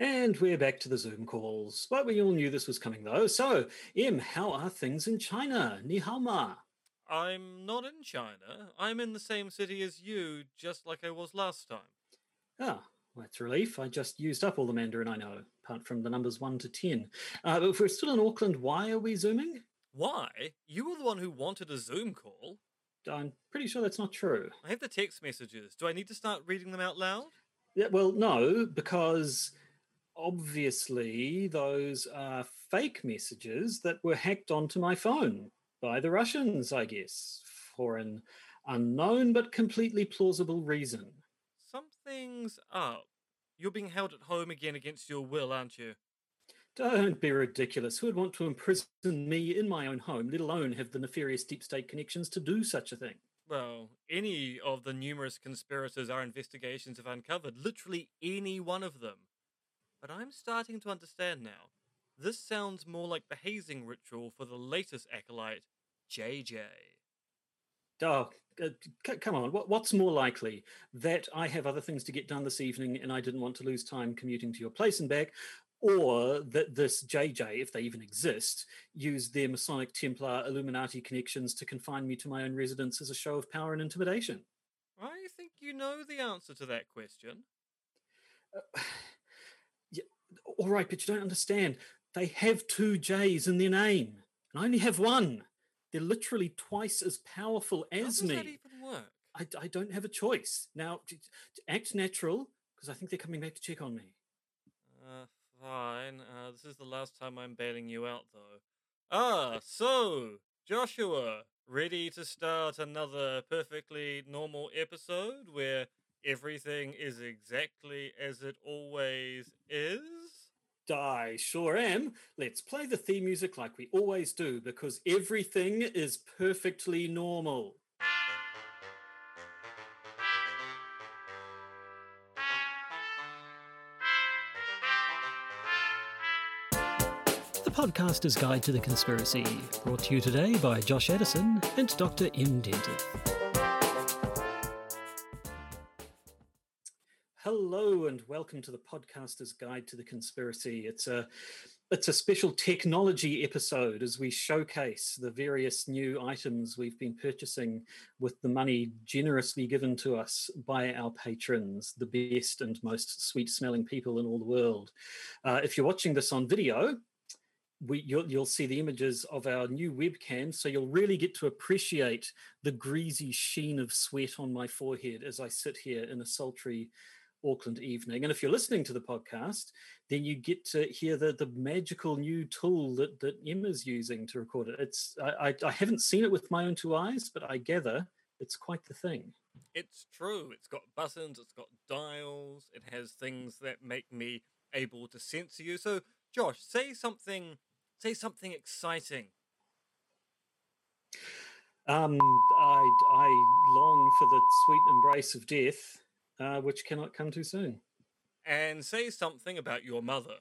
And we're back to the Zoom calls. But we all knew this was coming though. So, Im, how are things in China? Ni hao ma. I'm not in China. I'm in the same city as you, just like I was last time. Ah, well, that's a relief. I just used up all the Mandarin I know, apart from the numbers 1 to 10. Uh, but if we're still in Auckland, why are we Zooming? Why? You were the one who wanted a Zoom call. I'm pretty sure that's not true. I have the text messages. Do I need to start reading them out loud? Yeah, well, no, because obviously those are fake messages that were hacked onto my phone by the Russians, I guess, for an unknown but completely plausible reason. Something's up. You're being held at home again against your will, aren't you? Don't be ridiculous. Who would want to imprison me in my own home, let alone have the nefarious deep state connections to do such a thing? Well, any of the numerous conspirators our investigations have uncovered, literally any one of them. But I'm starting to understand now. This sounds more like the hazing ritual for the latest acolyte, JJ. Oh, uh, c- come on. What, what's more likely? That I have other things to get done this evening and I didn't want to lose time commuting to your place and back, or that this JJ, if they even exist, used their Masonic Templar Illuminati connections to confine me to my own residence as a show of power and intimidation. I think you know the answer to that question. Uh, all right, but you don't understand. They have two J's in their name, and I only have one. They're literally twice as powerful as How does me. that even work? I, I don't have a choice. Now, act natural, because I think they're coming back to check on me. Uh, fine. Uh, this is the last time I'm bailing you out, though. Ah, so, Joshua, ready to start another perfectly normal episode where everything is exactly as it always is? I sure am. Let's play the theme music like we always do, because everything is perfectly normal. The Podcaster's Guide to the Conspiracy, brought to you today by Josh Addison and Dr. M. Dentith. And welcome to the Podcaster's Guide to the Conspiracy. It's a it's a special technology episode as we showcase the various new items we've been purchasing with the money generously given to us by our patrons, the best and most sweet smelling people in all the world. Uh, if you're watching this on video, we, you'll, you'll see the images of our new webcam, so you'll really get to appreciate the greasy sheen of sweat on my forehead as I sit here in a sultry Auckland evening. And if you're listening to the podcast, then you get to hear the, the magical new tool that, that Emma's using to record it. It's I, I, I haven't seen it with my own two eyes, but I gather it's quite the thing. It's true. It's got buttons, it's got dials, it has things that make me able to censor you. So, Josh, say something say something exciting. Um, I, I long for the sweet embrace of death, uh, which cannot come too soon. And say something about your mother.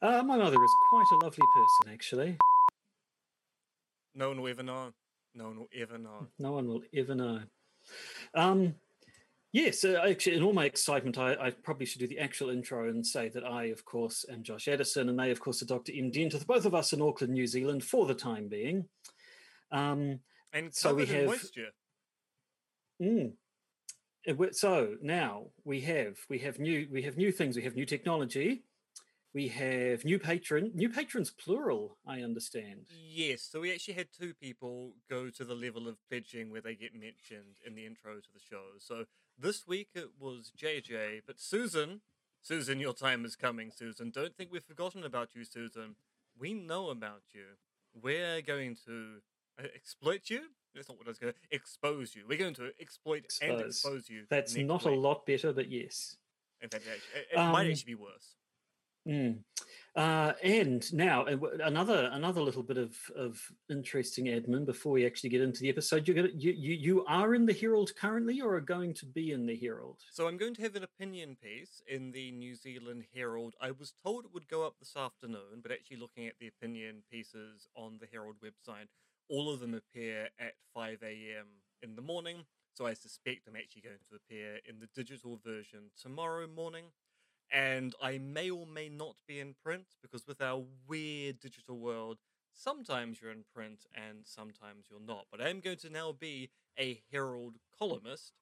Uh, my mother is quite a lovely person, actually. No one will ever know. No one will ever know. No one will ever know. Um, yes, uh, actually, in all my excitement, I, I, probably should do the actual intro and say that I, of course, am Josh Addison, and they, of course, are Dr. M. Dentith, both of us in Auckland, New Zealand, for the time being. Um, and so we have moisture. Mm, so now we have we have new we have new things. We have new technology. We have new patron, new patrons plural. I understand. Yes, so we actually had two people go to the level of pledging where they get mentioned in the intro to the show. So this week it was JJ, but Susan, Susan, your time is coming. Susan, don't think we've forgotten about you, Susan. We know about you. We're going to uh, exploit you. That's not what I was going to expose you. We're going to exploit expose. and expose you. That's not week. a lot better, but yes. In fact, it, it um, might actually be worse. Mm. Uh, and now another another little bit of, of interesting admin before we actually get into the episode. You're gonna, you you you are in the Herald currently, or are going to be in the Herald? So I'm going to have an opinion piece in the New Zealand Herald. I was told it would go up this afternoon, but actually looking at the opinion pieces on the Herald website, all of them appear at 5 a.m. in the morning. So I suspect I'm actually going to appear in the digital version tomorrow morning. And I may or may not be in print because with our weird digital world, sometimes you're in print and sometimes you're not. But I am going to now be a Herald columnist,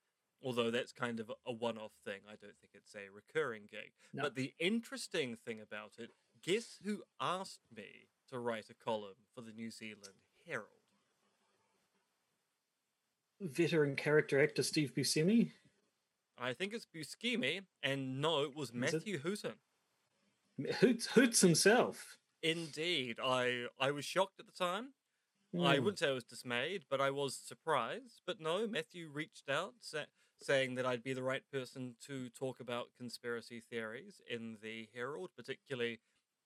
although that's kind of a one off thing. I don't think it's a recurring gig. No. But the interesting thing about it guess who asked me to write a column for the New Zealand Herald? Veteran character actor Steve Buscemi. I think it's Buscemi, and no, it was Is it? Matthew Hooton. Hoots, Hoots himself. Indeed, I I was shocked at the time. I Hmm. wouldn't say I was dismayed, but I was surprised. But no, Matthew reached out sa- saying that I'd be the right person to talk about conspiracy theories in the Herald, particularly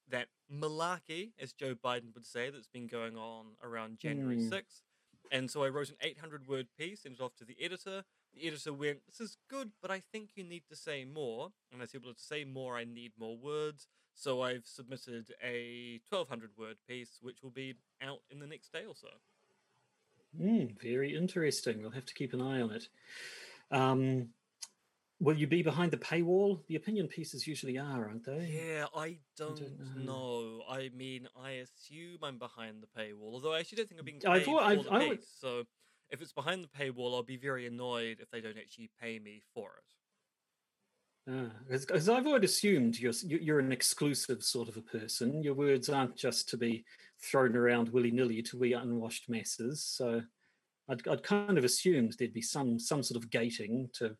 that malarkey, as Joe Biden would say, that's been going on around January Hmm. 6th. And so I wrote an 800 word piece, sent it off to the editor. The editor went, This is good, but I think you need to say more. And I said, Well, to say more, I need more words. So I've submitted a 1200 word piece, which will be out in the next day or so. Mm, very interesting. We'll have to keep an eye on it. Um, will you be behind the paywall? The opinion pieces usually are, aren't they? Yeah, I don't, don't know. know. I mean, I assume I'm behind the paywall, although I actually don't think I'm being I've paid al- for I've- the I would- piece. So if it's behind the paywall, I'll be very annoyed if they don't actually pay me for it. Ah, because I've always assumed you're you- you're an exclusive sort of a person. Your words aren't just to be thrown around willy nilly to we unwashed masses. So I'd, I'd kind of assumed there'd be some some sort of gating to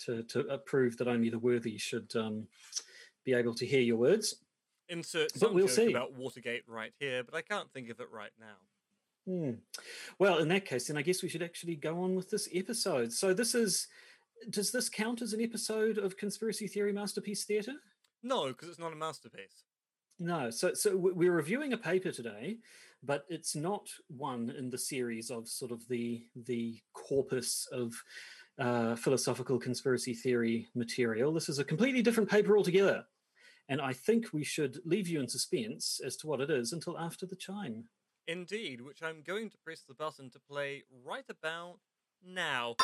to to prove that only the worthy should um, be able to hear your words. Insert But we'll joke see. about Watergate right here, but I can't think of it right now. Hmm. Well, in that case, then I guess we should actually go on with this episode. So this is. Does this count as an episode of Conspiracy Theory Masterpiece Theatre? No, because it's not a masterpiece. No, so so we're reviewing a paper today, but it's not one in the series of sort of the the corpus of uh, philosophical conspiracy theory material. This is a completely different paper altogether, and I think we should leave you in suspense as to what it is until after the chime. Indeed, which I'm going to press the button to play right about now.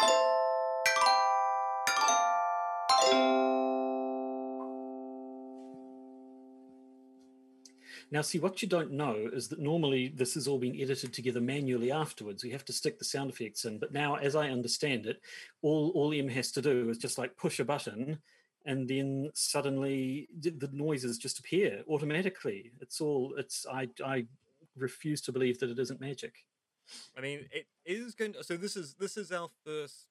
Now, see, what you don't know is that normally this is all being edited together manually afterwards. We have to stick the sound effects in. But now, as I understand it, all, all Em has to do is just like push a button and then suddenly the the noises just appear automatically. It's all, it's, I, I refuse to believe that it isn't magic. I mean, it is going to. So this is this is our first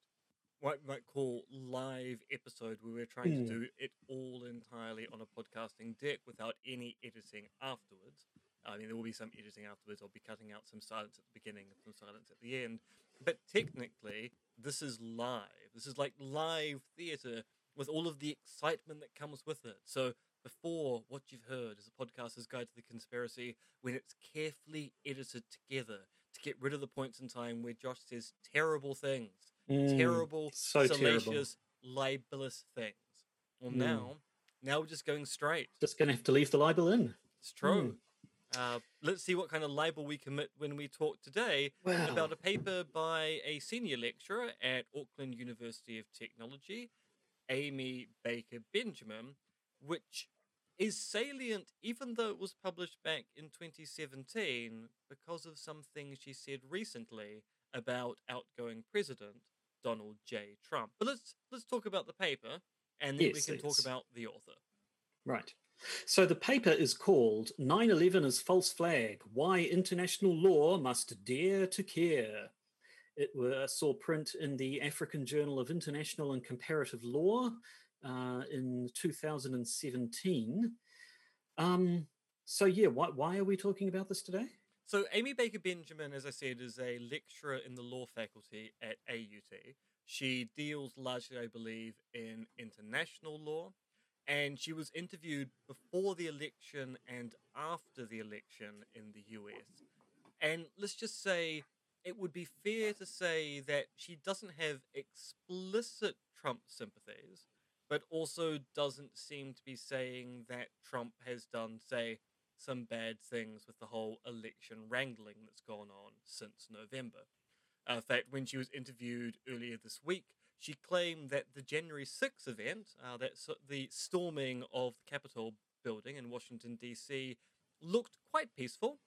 what we might call live episode where we're trying Hmm. to do it all entirely on a podcasting deck without any editing afterwards. I mean, there will be some editing afterwards. I'll be cutting out some silence at the beginning and some silence at the end. But technically, this is live. This is like live theatre with all of the excitement that comes with it. So before what you've heard is a podcaster's guide to the conspiracy when it's carefully edited together to get rid of the points in time where Josh says terrible things, Mm, terrible, so terrible. salacious, libelous things. Well, Mm. now, now we're just going straight. Just going to have to leave the libel in. It's true. Uh, let's see what kind of libel we commit when we talk today Wow. about a paper by a senior lecturer at Auckland University of Technology, Amy Baker Benjamin, which is salient even though it was published back in 2017 because of some things she said recently about outgoing president Donald J. Trump. But let's let's talk about the paper and then Yes, we can talk about the author. Right. So the paper is called 9 11 as False Flag Why International Law Must Dare to Care. It wa- saw print in the African Journal of International and Comparative Law uh, in 2017. Um, so, yeah, why, why are we talking about this today? So, Amy Baker Benjamin, as I said, is a lecturer in the law faculty at AUT. She deals largely, I believe, in international law. And she was interviewed before the election and after the election in the US. And let's just say it would be fair to say that she doesn't have explicit Trump sympathies, but also doesn't seem to be saying that Trump has done, say, some bad things with the whole election wrangling that's gone on since November. Uh, in fact, when she was interviewed earlier this week, she claimed that the January 6th event, uh, that the storming of the Capitol building in Washington, D.C., looked quite peaceful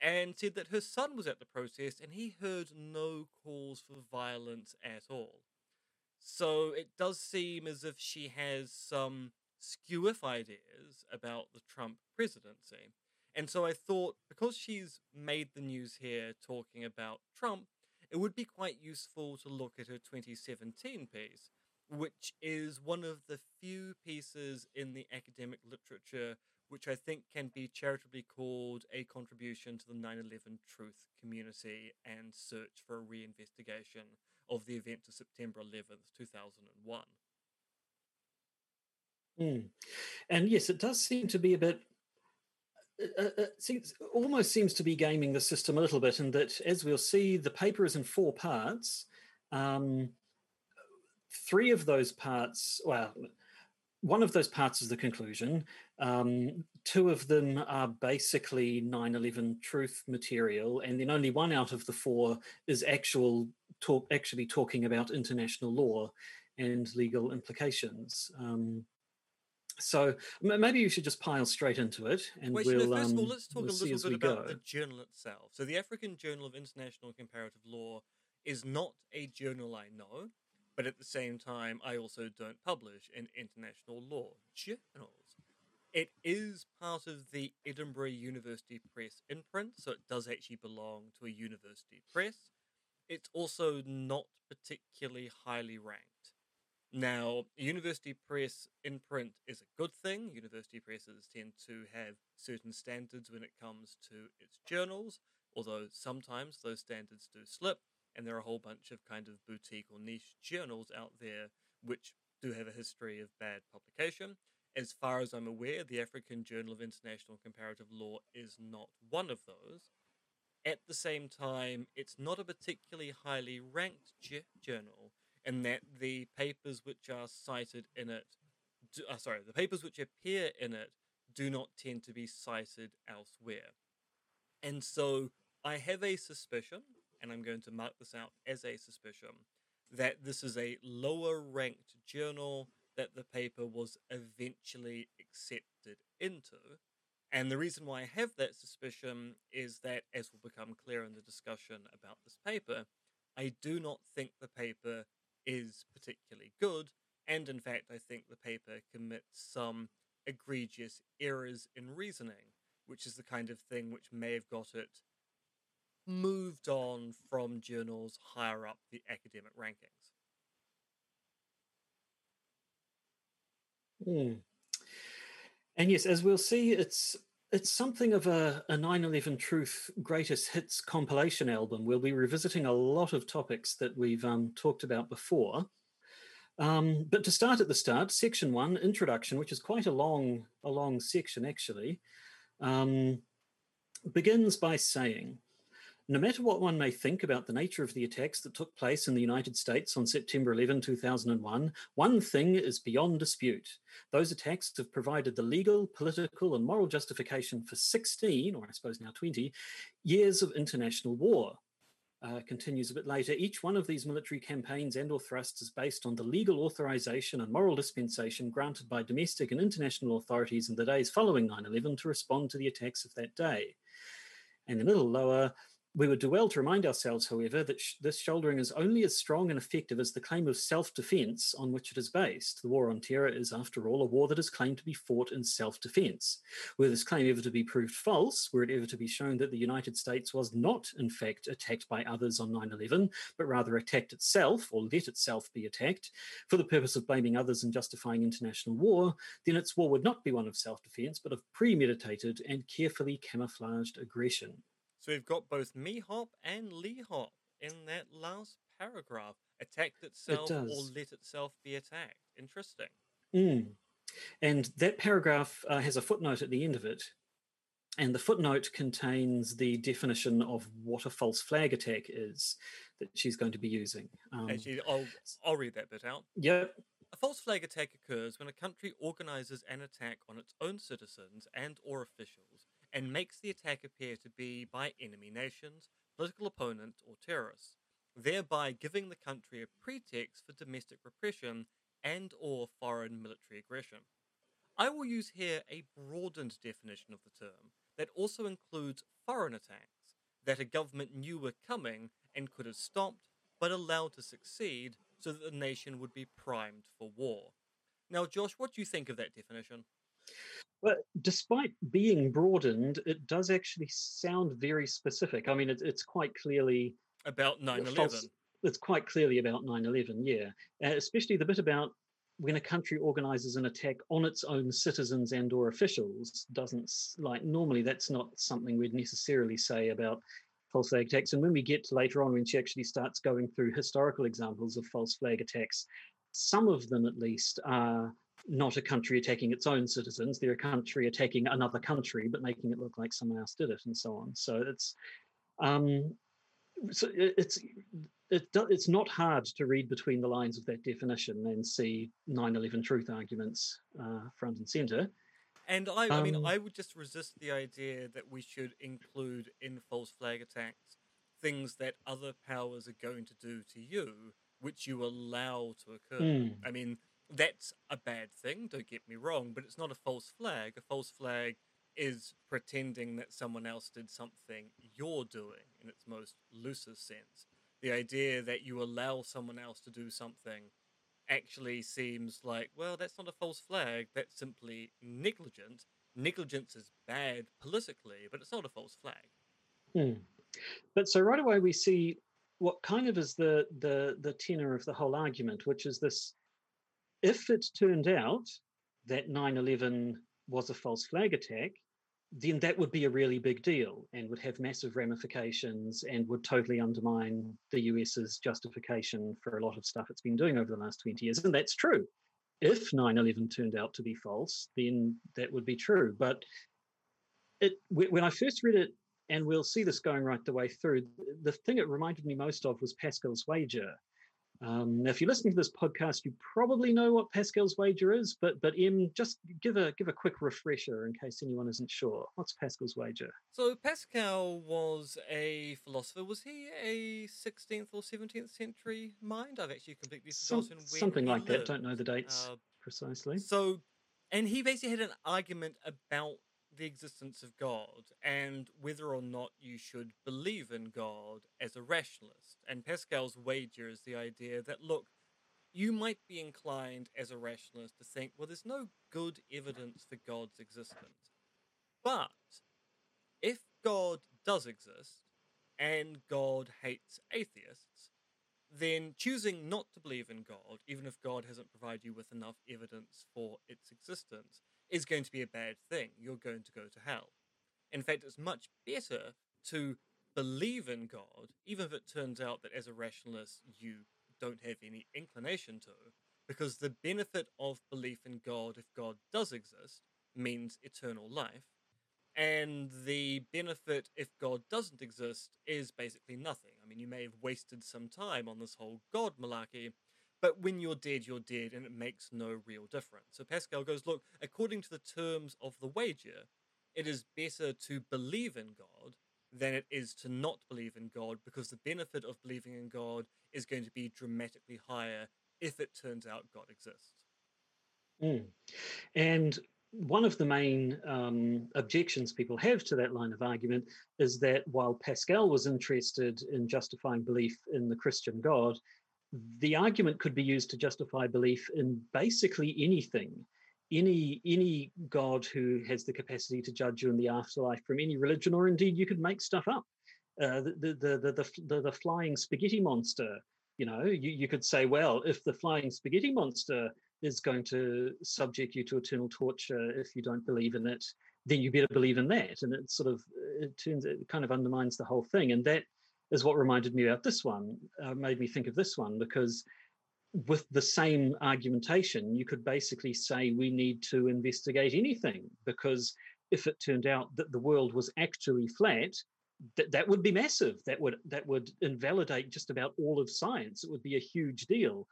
and said that her son was at the protest and he heard no calls for violence at all. So it does seem as if she has some skew ideas about the Trump presidency. And so I thought because she's made the news here talking about Trump, it would be quite useful to look at her 2017 piece, which is one of the few pieces in the academic literature which I think can be charitably called a contribution to the 9 11 truth community and search for a reinvestigation of the events of September 11th, 2001. Mm. And yes, it does seem to be a bit. It, uh, uh, it seems, almost seems to be gaming the system a little bit, in that, as we'll see, the paper is in four parts. Um, three of those parts, well, one of those parts is the conclusion. Um, two of them are basically 9 11 truth material, and then only one out of the four is actual talk, actually talking about international law and legal implications. Um, so maybe you should just pile straight into it, and Wait, we'll. Know, first um, of all, let's talk we'll a little bit about go. the journal itself. So, the African Journal of International Comparative Law is not a journal I know but at the same time, I also don't publish in international law journals. It is part of the Edinburgh University Press imprint, so it does actually belong to a university press. It's also not particularly highly ranked. Now, university press imprint is a good thing. University presses tend to have certain standards when it comes to its journals, although sometimes those standards do slip and there are a whole bunch of kind of boutique or niche journals out there which do have a history of bad publication. As far as I'm aware, the African Journal of International Comparative Law is not one of those. At the same time, it's not a particularly highly ranked j- journal in that the papers which are cited in it, do, uh, sorry, the papers which appear in it do not tend to be cited elsewhere. And so I have a suspicion and I'm going to mark this out as a suspicion, that this is a lower ranked journal that the paper was eventually accepted into. And the reason why I have that suspicion is that, as will become clear in the discussion about this paper, I do not think the paper is particularly good. And in fact, I think the paper commits some egregious errors in reasoning, which is the kind of thing which may have got it moved on from journals higher up the academic rankings. Hmm. And yes, as we'll see, it's it's something of a, a 9-11 Truth Greatest Hits compilation album. We'll be revisiting a lot of topics that we've um, talked about before. Um, but to start at the start, section one, introduction, which is quite a long, a long section actually, um, begins by saying, no matter what one may think about the nature of the attacks that took place in the United States on September 11, 2001, one thing is beyond dispute. Those attacks have provided the legal, political, and moral justification for 16, or I suppose now 20, years of international war. Uh, continues a bit later. Each one of these military campaigns and or thrusts is based on the legal authorization and moral dispensation granted by domestic and international authorities in the days following 9 11 to respond to the attacks of that day. And a little lower, we would do well to remind ourselves, however, that sh- this shouldering is only as strong and effective as the claim of self defense on which it is based. The war on terror is, after all, a war that is claimed to be fought in self defense. Were this claim ever to be proved false, were it ever to be shown that the United States was not, in fact, attacked by others on 9 11, but rather attacked itself or let itself be attacked for the purpose of blaming others and justifying international war, then its war would not be one of self defense, but of premeditated and carefully camouflaged aggression. So we've got both MIHOP and LIHOP in that last paragraph. Attacked itself It or let itself be attacked. Interesting. Mm. And that paragraph uh, has a footnote at the end of it. And the footnote contains the definition of what a false flag attack is that she's going to be using. Um, Actually, I'll I'll read that bit out. yep. A false flag attack occurs when a country organizes an attack on its own citizens and or officials and makes the attack appear to be by enemy nations, political opponents, or terrorists. thereby giving the country a pretext for domestic repression and or foreign military aggression. I will use here a broadened definition of the term that also includes foreign attacks that a government knew were coming and could have stopped, but allowed to succeed so that the nation would be primed for war. Now, Josh, what do you think of that definition? Well, despite being broadened, it does actually sound very specific. I mean, it, it's quite clearly about 9 11. It's quite clearly about 9 11, yeah. Uh, especially the bit about when a country organizes an attack on its own citizens and or officials doesn't like normally that's not something we'd necessarily say about false flag attacks and when we get later on when she actually starts going through historical examples of false flag attacks some of them at least are not a country attacking its own citizens they're a country attacking another country but making it look like someone else did it and so on so it's um so it's it, it's not hard to read between the lines of that definition and see 9-11 truth arguments uh, front and center. And I, um, I mean, um, I would just resist the idea that we should include in false flag attacks things that other powers are going to do to you, which you allow to occur. Mm. I mean, that's a bad thing, don't get me wrong, but it's not a false flag. A false flag is pretending that someone else did something you're doing in its most loosest sense the idea that you allow someone else to do something actually seems like, well, that's not a false flag, that's simply negligent. Negligence is bad politically, but it's not a false flag. Hmm. But so right away we see what kind of is the the the tenor of the whole argument, which is this: if it turned out that 9/11 was a false flag attack, then that would be a really big deal and would have massive ramifications and would totally undermine the US's justification for a lot of stuff it's been doing over the last 20 years. And that's true. If 9 11 turned out to be false, then that would be true. But it, when I first read it, and we'll see this going right the way through, the thing it reminded me most of was Pascal's wager. Um, now, if you're listening to this podcast, you probably know what Pascal's wager is, but but Em, just give a give a quick refresher in case anyone isn't sure. What's Pascal's wager? So Pascal was a philosopher. Was he a 16th or 17th century mind? I've actually completely forgotten Some, something like lived. that. Don't know the dates uh, precisely. So, and he basically had an argument about the existence of God and whether or not you should believe in God as a rationalist. And Pascal's wager is the idea that, look, you might be inclined as a rationalist to think, well, there's no good evidence for God's existence. But if God does exist and God hates atheists, then choosing not to believe in God, even if God hasn't provided you with enough evidence for its existence, is going to be a bad thing. You're going to go to hell. In fact, it's much better to believe in God, even if it turns out that as a rationalist you don't have any inclination to, because the benefit of belief in God, if God does exist, means eternal life. And the benefit, if God doesn't exist, is basically nothing. I mean, you may have wasted some time on this whole God malarkey, but when you're dead, you're dead, and it makes no real difference. So Pascal goes, look, according to the terms of the wager, it is better to believe in God than it is to not believe in God because the benefit of believing in God is going to be dramatically higher if it turns out God exists. Mm. And one of the main um, objections people have to that line of argument is that while Pascal was interested in justifying belief in the Christian God, the argument could be used to justify belief in basically anything. Any any god who has the capacity to judge you in the afterlife from any religion or indeed you could make stuff up. Uh, the, the, the, the, the, the flying spaghetti monster you know you, you could say well if the flying spaghetti monster is going to subject you to eternal torture if you don't believe in it then you better believe in that. And it sort of it turns it kind of undermines the whole thing. And that is what reminded me about this one, uh, made me think of this one because with the same argumentation, you could basically say we need to investigate anything because if it turned out that the world was actually flat, that, that would be massive. That would that would invalidate just about all of science. It would be a huge deal.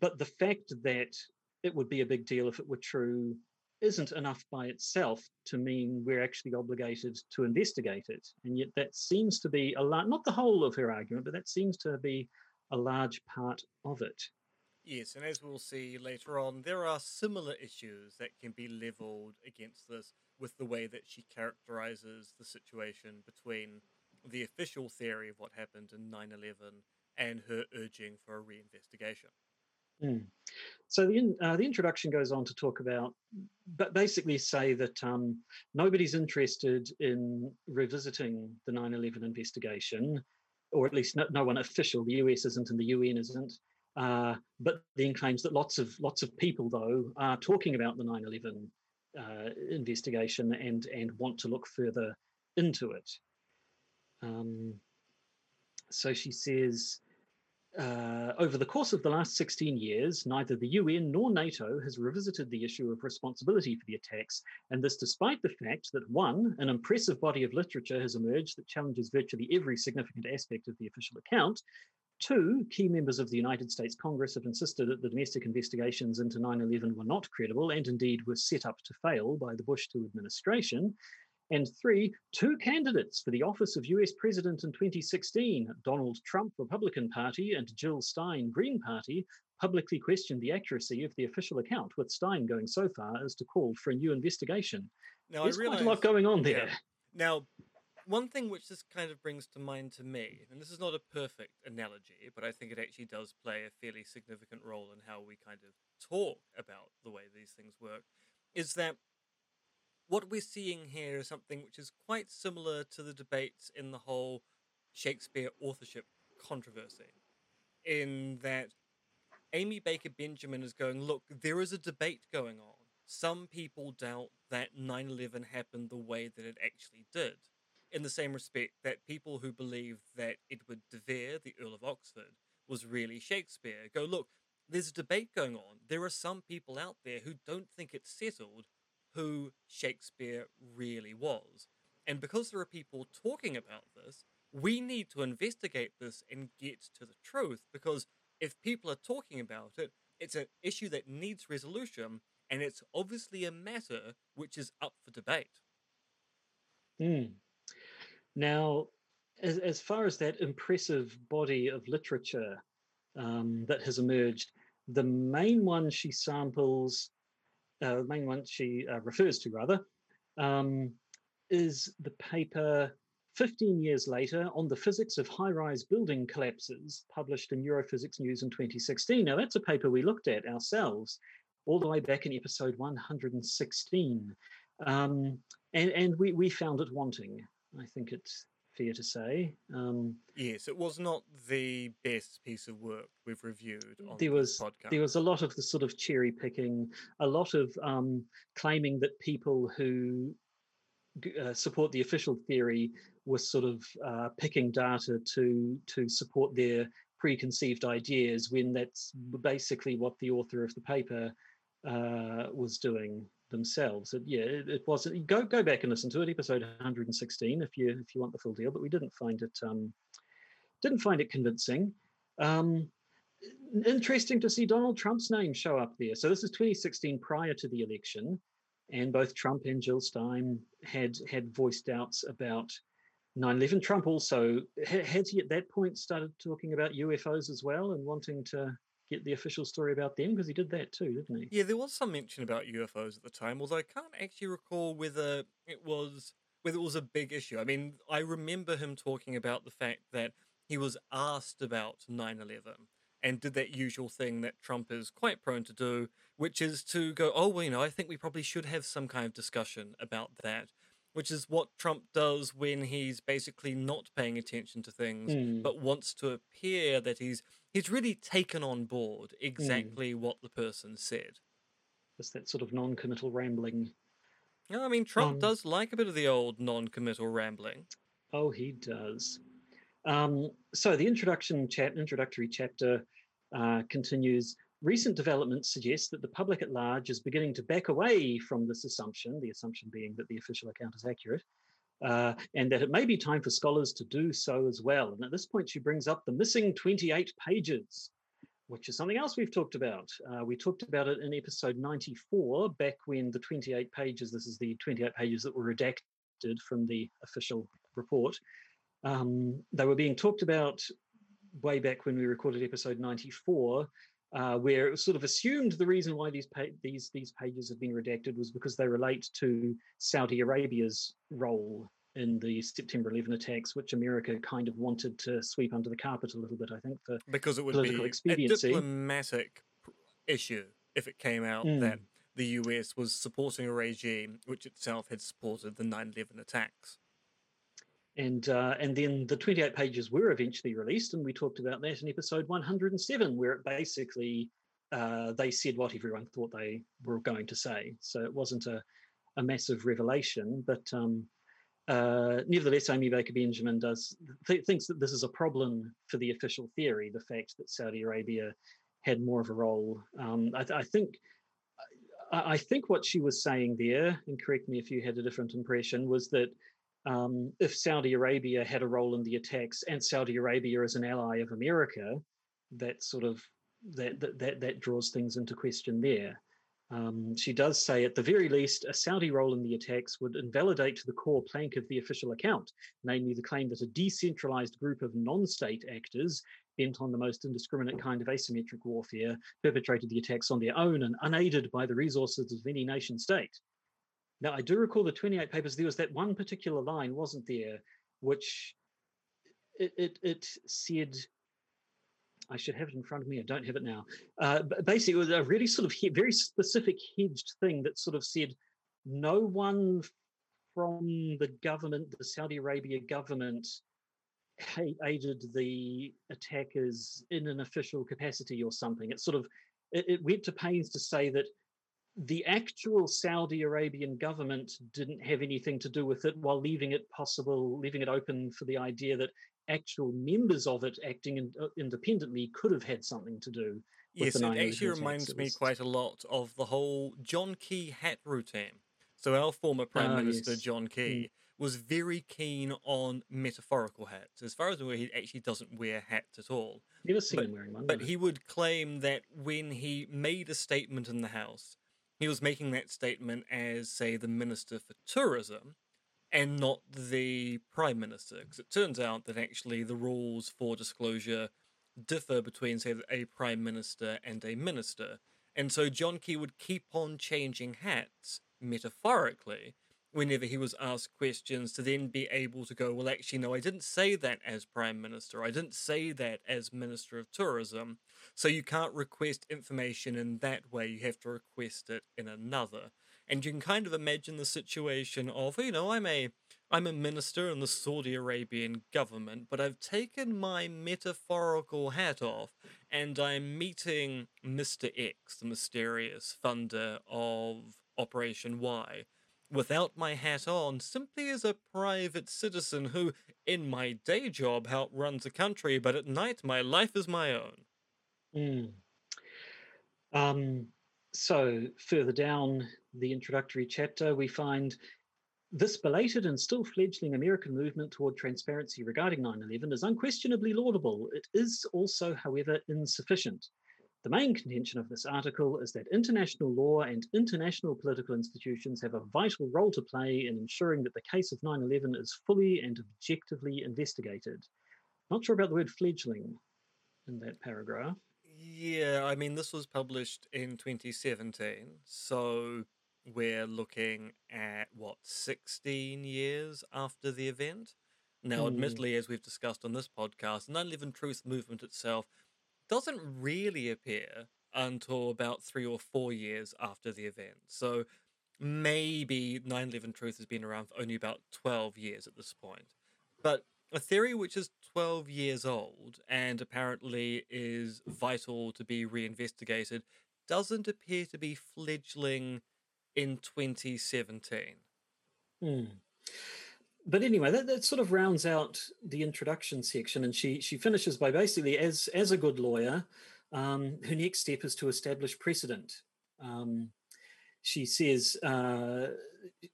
But the fact that it would be a big deal if it were true isn't enough by itself to mean we're actually obligated to investigate it. And yet that seems to be a lot, not the whole of her argument, but that seems to be a large part of it. Yes, and as we'll see later on, there are similar issues that can be leveled against this with the way that she characterizes the situation between the official theory of what happened in 9 11 and her urging for a reinvestigation. Mm. So the uh, the introduction goes on to talk about, but basically say that um, nobody's interested in revisiting the 9/11 investigation, or at least no, no, one official. The US isn't, and the UN isn't. Uh, but then claims that lots of lots of people though are talking about the 9/11 uh, investigation and and want to look further into it. Um, so she says uh, over the course of the last 16 years, neither the UN nor NATO has revisited the issue of responsibility for the attacks, and this despite the fact that one, an impressive body of literature has emerged that challenges virtually every significant aspect of the official account. Two, key members of the United States Congress have insisted that the domestic investigations into 9 11 were not credible and indeed were set up to fail by the Bush II administration. And three, two candidates for the office of US President in 2016, Donald Trump, Republican Party, and Jill Stein, Green Party, publicly questioned the accuracy of the official account, with Stein going so far as to call for a new investigation. Now, There's I realize, quite a lot going on there. Yeah. Now, one thing which this kind of brings to mind to me, and this is not a perfect analogy, but I think it actually does play a fairly significant role in how we kind of talk about the way these things work, is that what we're seeing here is something which is quite similar to the debates in the whole Shakespeare authorship controversy, in that Amy Baker Benjamin is going, look, there is a debate going on. Some people doubt that 9 11 happened the way that it actually did. In the same respect that people who believe that Edward de Vere, the Earl of Oxford, was really Shakespeare go, look, there's a debate going on. There are some people out there who don't think it's settled who Shakespeare really was. And because there are people talking about this, we need to investigate this and get to the truth because if people are talking about it, it's an issue that needs resolution and it's obviously a matter which is up for debate. Mm. Now, as, as far as that impressive body of literature um, that has emerged, the main one she samples uh, the main one she uh, refers to rather, um, is the paper 15 years later on the physics of high-rise building collapses, published in Europhysics News in 2016. Now that's a paper we looked at ourselves all the way back in episode 116. Um, and, and we, we found it wanting. I think it's fair to say. Um, yes, it was not the best piece of work we've reviewed there was, the podcast. There was a lot of the sort of cherry picking, a lot of um, claiming that people who uh, support the official theory were sort of uh, picking data to to support their preconceived ideas when that's basically what the author of the paper uh, was doing themselves. It, yeah, it, it was. Go go back and listen to it, episode 116, if you if you want the full deal. But we didn't find it um, didn't find it convincing. Um, interesting to see Donald Trump's name show up there. So this is 2016, prior to the election, and both Trump and Jill Stein had had voiced doubts about 9/11. Trump also had he at that point started talking about UFOs as well and wanting to get the official story about them? Because he did that too, didn't he? Yeah, there was some mention about UFOs at the time, although I can't actually recall whether it was whether it was a big issue. I mean, I remember him talking about the fact that he was asked about 9/11 and did that usual thing that Trump is quite prone to do, which is to go, "Oh, well, you know, I think we probably should have some kind of discussion about that." Which is what Trump does when he's basically not paying attention to things, mm. but wants to appear that he's he's really taken on board hmm. exactly mm. what the person said. Just that sort of non-committal rambling. Yeah, I mean, Trump um, does like a bit of the old non-committal rambling. Oh, he does. Um, so the introduction chat, introductory chapter uh, continues. Recent developments suggest that the public at large is beginning to back away from this assumption, the assumption being that the official account is accurate, uh, and that it may be time for scholars to do so as well. And at this point, she brings up the missing 28 pages which is something else we've talked about. Uh, we talked about it in episode 94, back when the 28 pages, this is the 28 pages that were redacted from the official report, um, they were being talked about way back when we recorded episode 94, uh, where it was sort of assumed the reason why these pa- these these pages have been redacted was because they relate to Saudi Arabia's role in the September 11 attacks, which America kind of wanted to sweep under the carpet a little bit, I think, for because it would political be expediency. a diplomatic issue if it came out Mm. that the US was supporting a regime which itself had supported the 9/11 attacks. And uh, and then the 28 pages were eventually released, and we talked about that in episode 107, where it basically uh, they said what everyone thought they were going to say. So it wasn't a, a massive revelation, but um, uh, nevertheless, Amy Baker Benjamin does th- thinks that this is a problem for the official theory, the fact that Saudi Arabia had more of a role. Um, I, th- I think. I I think what she was saying there, and correct me if you had a different impression, was that um, if Saudi Arabia had a role in the attacks and Saudi Arabia is an ally of America, that sort of that that that, that draws things into question there. Um, she does say, at the very least, a Saudi role in the attacks would invalidate the core plank of the official account, namely the claim that a decentralized group of non state actors bent on the most indiscriminate kind of asymmetric warfare perpetrated the attacks on their own and unaided by the resources of any nation state. Now, I do recall the 28 papers, there was that one particular line, wasn't there, which it, it, it said, I should have it in front of me, I don't have it now. Uh, basically, it was a really sort of he- very specific hedged thing that sort of said no one from the government, the Saudi Arabia government, aided the attackers in an official capacity or something. It sort of it, it went to pains to say that the actual Saudi Arabian government didn't have anything to do with it, while leaving it possible, leaving it open for the idea that actual members of it acting in, uh, independently could have had something to do. with Yes, the it actually reminds me quite a lot of the whole John Key hat routine. So our former Prime Ah, Minister yes. John Key was very keen on metaphorical hats. As far as I'm aware, he actually doesn't wear hats at all. Never seen him wearing one. But he would claim that when he made a statement in the House, he was making that statement as, say, the Minister for Tourism and not the Prime Minister. Because it turns out that actually the rules for disclosure differ between, say, a Prime Minister and a Minister. And so John Key would keep on changing hats, metaphorically, whenever he was asked questions to then be able to go, well, actually, no, I didn't say that as Prime Minister. I didn't say that as Minister of Tourism. So you can't request information in that way. You have to request it in another. And you can kind of imagine the situation of, you know, I'm a I'm a minister in the Saudi Arabian government, but I've taken my metaphorical hat off and I'm meeting Mr. X, the mysterious funder of Operation Y, without my hat on, simply as a private citizen who, in my day job, outruns a country, but at night my life is my own. Mm. Um, so further down the introductory chapter, we find this belated and still fledgling American movement toward transparency regarding 9 11 is unquestionably laudable. It is also, however, insufficient. The main contention of this article is that international law and international political institutions have a vital role to play in ensuring that the case of 9 11 is fully and objectively investigated. Not sure about the word fledgling in that paragraph. Yeah, I mean, this was published in 2017, so we're looking at what, 16 years after the event? Now, Hmm. admittedly, as we've discussed on this podcast, the 9 11 Truth movement itself doesn't really appear until about three or four years after the event. So maybe 9 11 Truth has been around for only about 12 years at this point. But a theory which is 12 years old and apparently is vital to be reinvestigated doesn't appear to be fledgling in 2017. Hmm. But anyway, that, that sort of rounds out the introduction section, and she she finishes by basically, as as a good lawyer, um, her next step is to establish precedent. Um, she says, uh,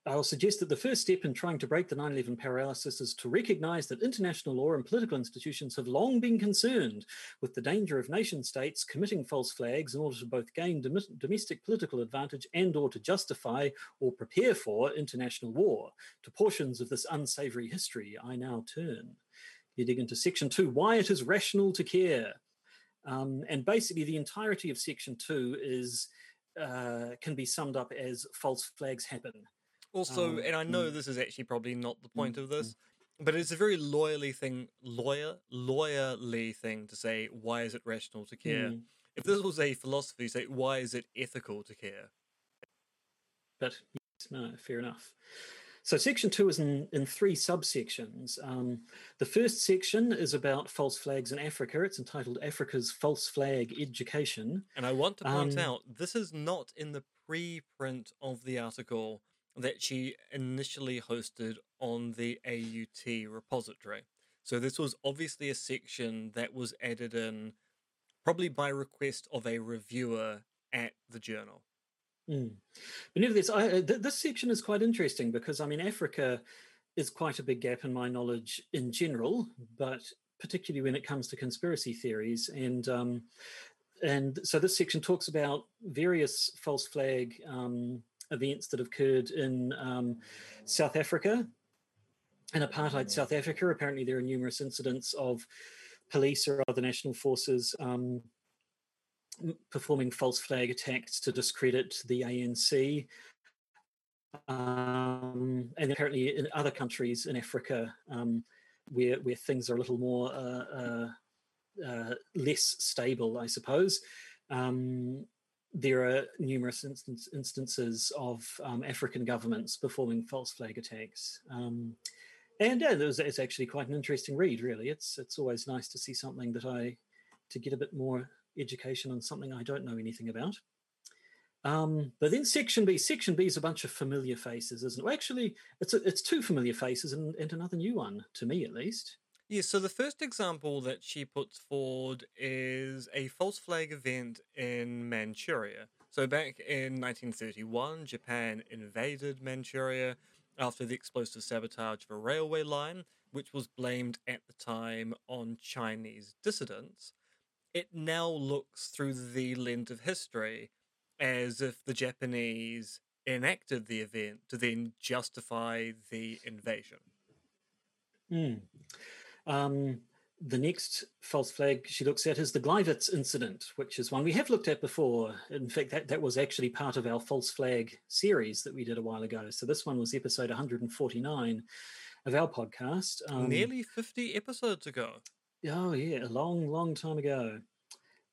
I'll suggest that the first step in trying to break the 9 11 paralysis is to recognize that international law and political institutions have long been concerned with the danger of nation states committing false flags in order to both gain dom- domestic political advantage and or to justify or prepare for international war. To portions of this unsavory history, I now turn. You dig into section two, why it is rational to care. Um, and basically, the entirety of section two is uh, can be summed up as false flags happen. Also, Um, and I know mm. this is actually probably not the point Mm, of this, but it's a very lawyerly thing, lawyer, lawyerly thing to say. Why is it rational to care? Mm. If this was a philosophy, say why is it ethical to care? But yes, no, fair enough. So section two is in, in three subsections. Um, the first section is about false flags in Africa. It's entitled Africa's False Flag Education. And I want to point Um, out this is not in the preprint of the article that she initially hosted on the AUT repository. So this was obviously a section that was added in probably by request of a reviewer at the journal. Mm. But nevertheless, I, uh, th- this section is quite interesting because I mean Africa is quite a big gap in my knowledge in general, but particularly when it comes to conspiracy theories. And um, and so this section talks about various false flag um, events that have occurred in um, South Africa and apartheid South Africa. Apparently, there are numerous incidents of police or other national forces um, performing false flag attacks to discredit the ANC. Um, and apparently, in other countries in Africa, um, where where things are a little more uh, uh, uh, less stable, I suppose, um, there are numerous instance, instances of um, African governments performing false flag attacks. Um, and yeah, it was, it's actually quite an interesting read. Really, it's it's always nice to see something that I to get a bit more education on something I don't know anything about. Um, but then section B, section B is a bunch of familiar faces, isn't it? Well, actually, it's a, it's two familiar faces and, and another new one to me, at least. Yeah, so the first example that she puts forward is a false flag event in Manchuria. So back in 1931, Japan invaded Manchuria after the explosive sabotage of a railway line, which was blamed at the time on Chinese dissidents. It now looks through the lens of history as if the Japanese enacted the event to then justify the invasion. Hmm. Um, the next false flag she looks at is the Gleiwitz incident, which is one we have looked at before. In fact, that, that was actually part of our false flag series that we did a while ago. So this one was episode 149 of our podcast. Um, Nearly 50 episodes ago. Oh, yeah, a long, long time ago.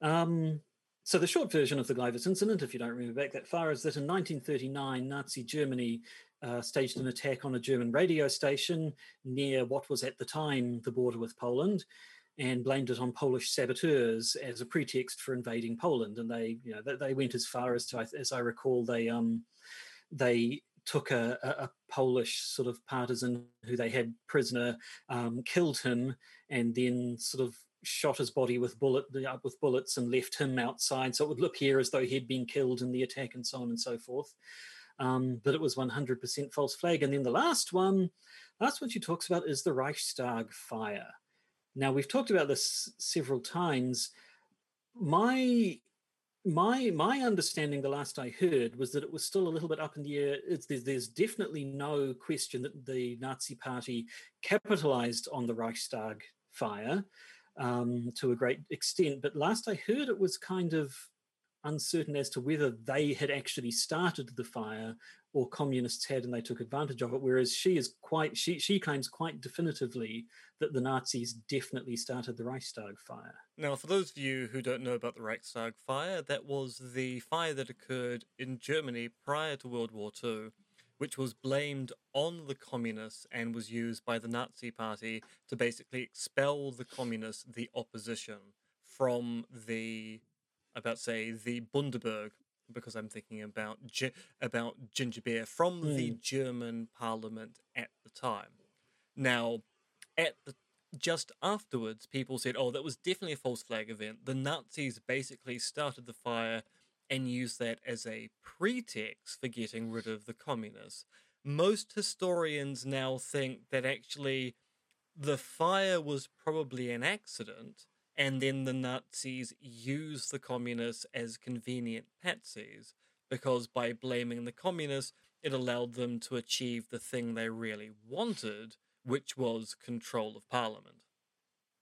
Um, so the short version of the Gleiwitz incident, if you don't remember back that far, is that in 1939, Nazi Germany uh, staged an attack on a German radio station near what was at the time the border with Poland, and blamed it on Polish saboteurs as a pretext for invading Poland. And they, you know, they, went as far as to, as I recall, they um, they took a, a, Polish sort of partisan who they had prisoner, um, killed him, and then sort of shot his body with bullet uh, with bullets and left him outside, so it would look here as though he'd been killed in the attack and so on and so forth. Um, but it was 100% false flag. And then the last one, last one she talks about is the Reichstag fire. Now we've talked about this several times. My my my understanding the last i heard was that it was still a little bit up in the air. It's, there's, there's definitely no question that the nazi party capitalized on the reichstag fire um, to a great extent. But last i heard it was kind of uncertain as to whether they had actually started the fire or communists had and they took advantage of it whereas she is quite she she claims quite definitively that the nazis definitely started the reichstag fire. Now, for those of you who don't know about the Reichstag fire, that was the fire that occurred in Germany prior to World War II, which was blamed on the communists and was used by the Nazi Party to basically expel the communists, the opposition, from the, about say, the Bundaberg, because I'm thinking about gi- about ginger beer from the hmm. German parliament at the time. Now, at the just afterwards, people said, "Oh, that was definitely a false flag event. The Nazis basically started the fire, and used that as a pretext for getting rid of the communists. Most historians now think that actually the fire was probably an accident, and then the Nazis used the communists as convenient patsies, because by blaming the communists, it allowed them to achieve the thing they really wanted, which was control of parliament.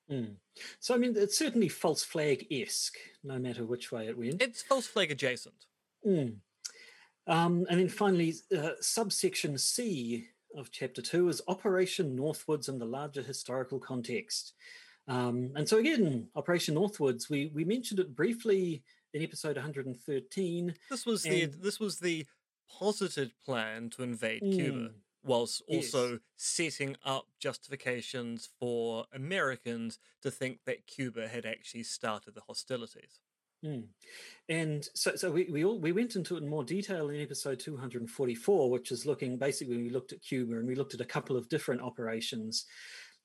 Mm. So, I mean, it's certainly false flag esque, no matter which way it went. It's false flag adjacent. Mm. Um, and then finally, uh, subsection C of chapter two is Operation Northwoods in the larger historical context. Um, and so, again, Operation Northwoods, we, we mentioned it briefly in episode 113. This was the this was the posited plan to invade mm. Cuba whilst also yes. setting up justifications for Americans to think that Cuba had actually started the hostilities. Mm. And so, so we we, all, we went into it in more detail in episode 244, which is looking basically we looked at Cuba and we looked at a couple of different operations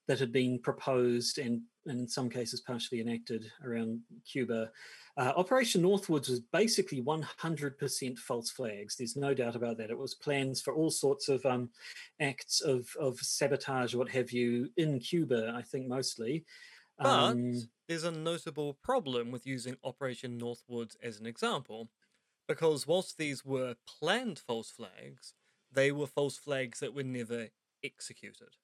that had been proposed and, and in some cases partially enacted around Cuba. Uh, Operation Northwoods was basically 100% false flags. There's no doubt about that. It was plans for all sorts of um, acts of, of sabotage, what have you, in Cuba, I think mostly. But um, there's a notable problem with using Operation Northwoods as an example, because whilst these were planned false flags, they were false flags that were never executed.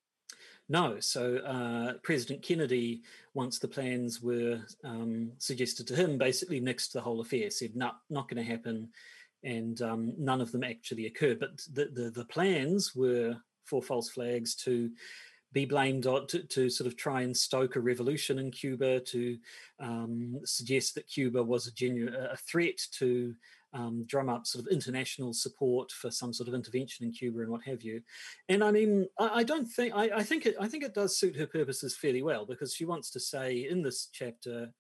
No. So uh, President Kennedy, once the plans were um, suggested to him, basically nixed the whole affair, said, no, not going to happen. And um, none of them actually occurred. But the, the, the, plans were for false flags to be blamed on, to, to sort of try and stoke a revolution in Cuba, to um, suggest that Cuba was a genuine a threat to um, drum up sort of international support for some sort of intervention in Cuba and what have you. And I mean, I, I don't think I, I, think it I think it does suit her purposes fairly well because she wants to say in this chapter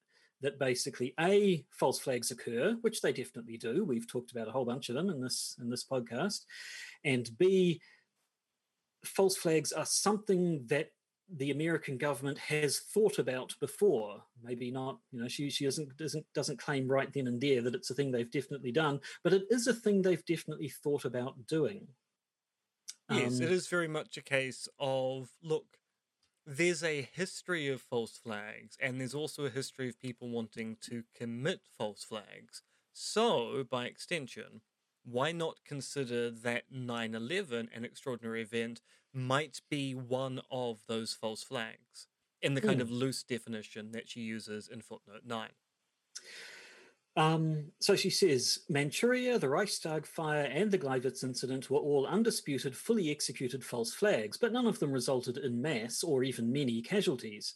that basically a false flags occur, which they definitely do. We've talked about a whole bunch of them in this in this podcast, and b false flags are something that the American government has thought about before. Maybe not, you know, she she doesn't doesn't doesn't claim right then and there that it's a thing they've definitely done, but it is a thing they've definitely thought about doing. Yes, um, it is very much a case of look, there's a history of false flags, and there's also a history of people wanting to commit false flags. So, by extension, why not consider that 9 11, an extraordinary event, might be one of those false flags in the kind mm. of loose definition that she uses in footnote 9? Um, so she says Manchuria, the Reichstag fire, and the Gleiwitz incident were all undisputed, fully executed false flags, but none of them resulted in mass or even many casualties.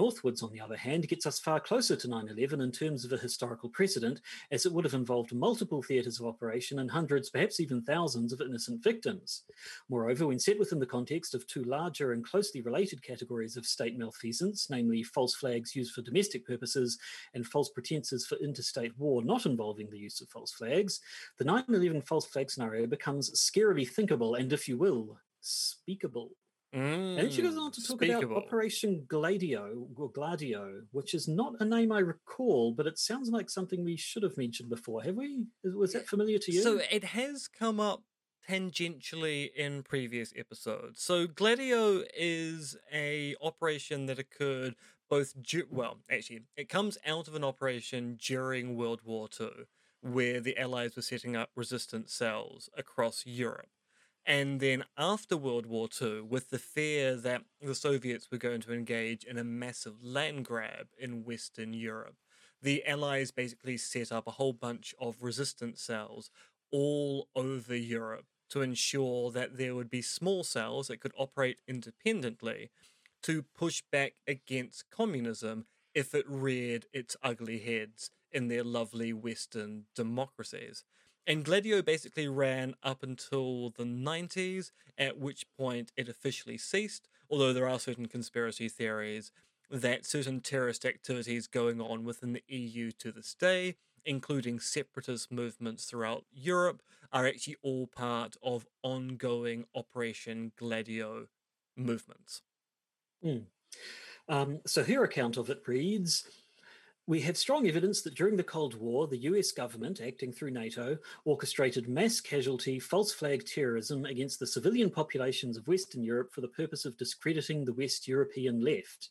Northwoods, on the other hand, gets us far closer to 9 11 in terms of a historical precedent, as it would have involved multiple theatres of operation and hundreds, perhaps even thousands, of innocent victims. Moreover, when set within the context of two larger and closely related categories of state malfeasance, namely false flags used for domestic purposes and false pretenses for interstate war not involving the use of false flags, the 9 11 false flag scenario becomes scarily thinkable and, if you will, speakable. Mm, and she goes on to talk speakable. about Operation Gladio or Gladio, which is not a name I recall, but it sounds like something we should have mentioned before. Have we? Was that familiar to you? So it has come up tangentially in previous episodes. So Gladio is a operation that occurred both well, actually, it comes out of an operation during World War II where the Allies were setting up resistance cells across Europe. And then after World War II, with the fear that the Soviets were going to engage in a massive land grab in Western Europe, the Allies basically set up a whole bunch of resistance cells all over Europe to ensure that there would be small cells that could operate independently to push back against communism if it reared its ugly heads in their lovely Western democracies. And Gladio basically ran up until the 90s, at which point it officially ceased, although there are certain conspiracy theories that certain terrorist activities going on within the EU to this day, including separatist movements throughout Europe, are actually all part of ongoing Operation Gladio movements. Mm. Um, so her account of it reads we have strong evidence that during the Cold War, the US government, acting through NATO, orchestrated mass casualty false flag terrorism against the civilian populations of Western Europe for the purpose of discrediting the West European left.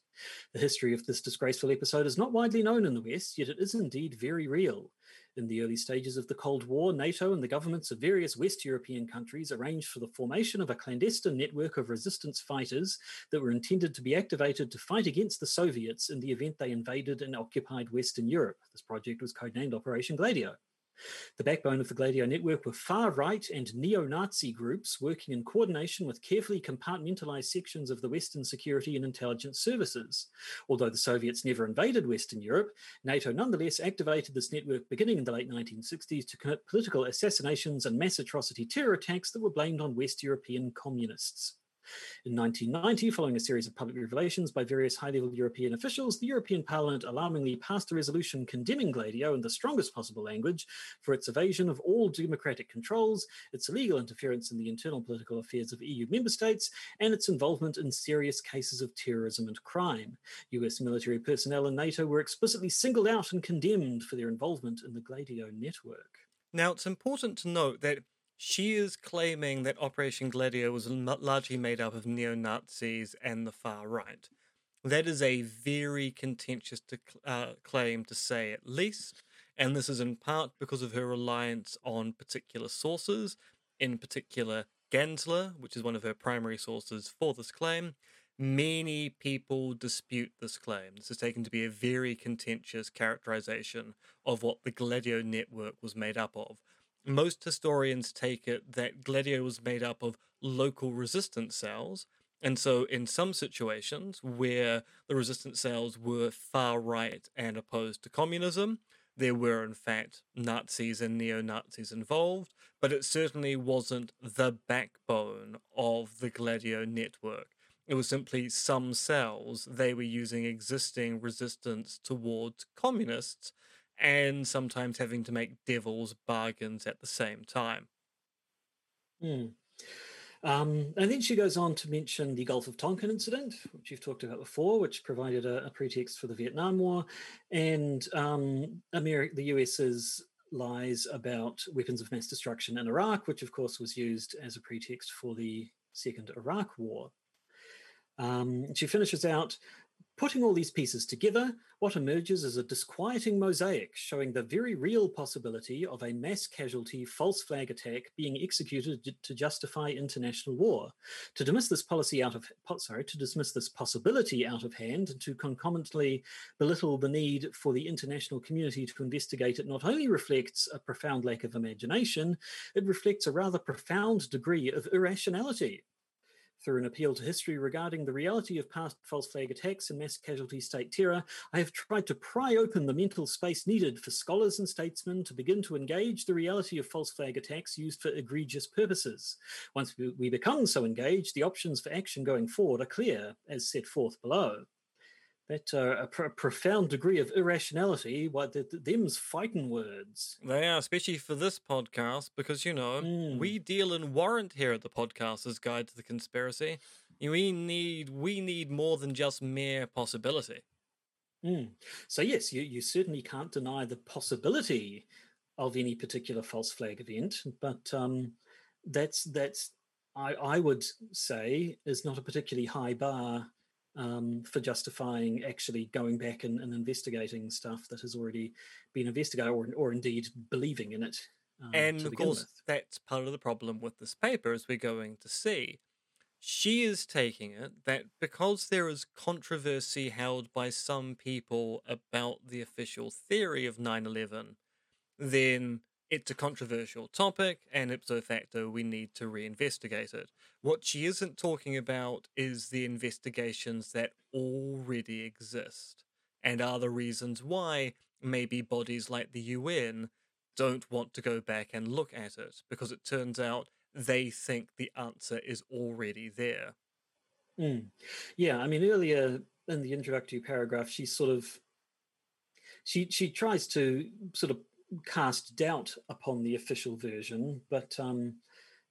The history of this disgraceful episode is not widely known in the West, yet it is indeed very real. In the early stages of the Cold War, NATO and the governments of various West European countries arranged for the formation of a clandestine network of resistance fighters that were intended to be activated to fight against the Soviets in the event they invaded and occupied Western Europe. This project was codenamed Operation Gladio. The backbone of the Gladio network were far right and neo Nazi groups working in coordination with carefully compartmentalized sections of the Western security and intelligence services. Although the Soviets never invaded Western Europe, NATO nonetheless activated this network beginning in the late 1960s to commit political assassinations and mass atrocity terror attacks that were blamed on West European communists. In 1990, following a series of public revelations by various high level European officials, the European Parliament alarmingly passed a resolution condemning Gladio in the strongest possible language for its evasion of all democratic controls, its illegal interference in the internal political affairs of EU member states, and its involvement in serious cases of terrorism and crime. US military personnel in NATO were explicitly singled out and condemned for their involvement in the Gladio network. Now, it's important to note that she is claiming that Operation Gladio was largely made up of neo Nazis and the far right. That is a very contentious to, uh, claim to say, at least, and this is in part because of her reliance on particular sources, in particular Ganser, which is one of her primary sources for this claim. Many people dispute this claim. This is taken to be a very contentious characterization of what the Gladio network was made up of most historians take it that Gladio was made up of local resistance cells. And so, in some situations where the resistance cells were far right and opposed to communism, there were in fact Nazis and neo Nazis involved, but it certainly wasn't the backbone of the Gladio network. It was simply some cells, they were using existing resistance towards communists and sometimes having to make devil's bargains at the same time. Mm. Um, and then she goes on to mention the Gulf of Tonkin incident, which you've talked about before, which provided a, a pretext for the Vietnam War, and um, America, the US's lies about weapons of mass destruction in Iraq, which of course was used as a pretext for the Second Iraq War. Um, she finishes out Putting all these pieces together, what emerges is a disquieting mosaic showing the very real possibility of a mass casualty false flag attack being executed to justify international war. To dismiss this policy out of sorry, to dismiss this possibility out of hand and to concomitantly belittle the need for the international community to investigate it not only reflects a profound lack of imagination, it reflects a rather profound degree of irrationality through an appeal to history regarding the reality of past false flag attacks and mass casualty state terror, I have tried to pry open the mental space needed for scholars and statesmen to begin to engage the reality of false flag attacks used for egregious purposes. Once we become so engaged, the options for action going forward are clear, as set forth below that uh, a, pr- profound degree of irrationality. What the, the, them's fighting words. They are, especially for this podcast, because you know mm. we deal in warrant here at the Podcasters Guide to the Conspiracy. We need we need more than just mere possibility. Mm. So yes, you you certainly can't deny the possibility of any particular false flag event, but um, that's that's I, I would say is not a particularly high bar um, for justifying actually going back and, and, investigating stuff that has already been investigated or, or indeed believing in it. Um, and of course, with. that's part of the problem with this paper, as we're going to see. She is taking it that because there is controversy held by some people about the official theory of 9 11, then it's a controversial topic, and ipso facto, we need to reinvestigate it. What she isn't talking about is the investigations that already exist, and are the reasons why maybe bodies like the UN don't want to go back and look at it, because it turns out they think the answer is already there. Mm. Yeah, I mean, earlier in the introductory paragraph, she sort of she she tries to sort of cast doubt upon the official version, but um,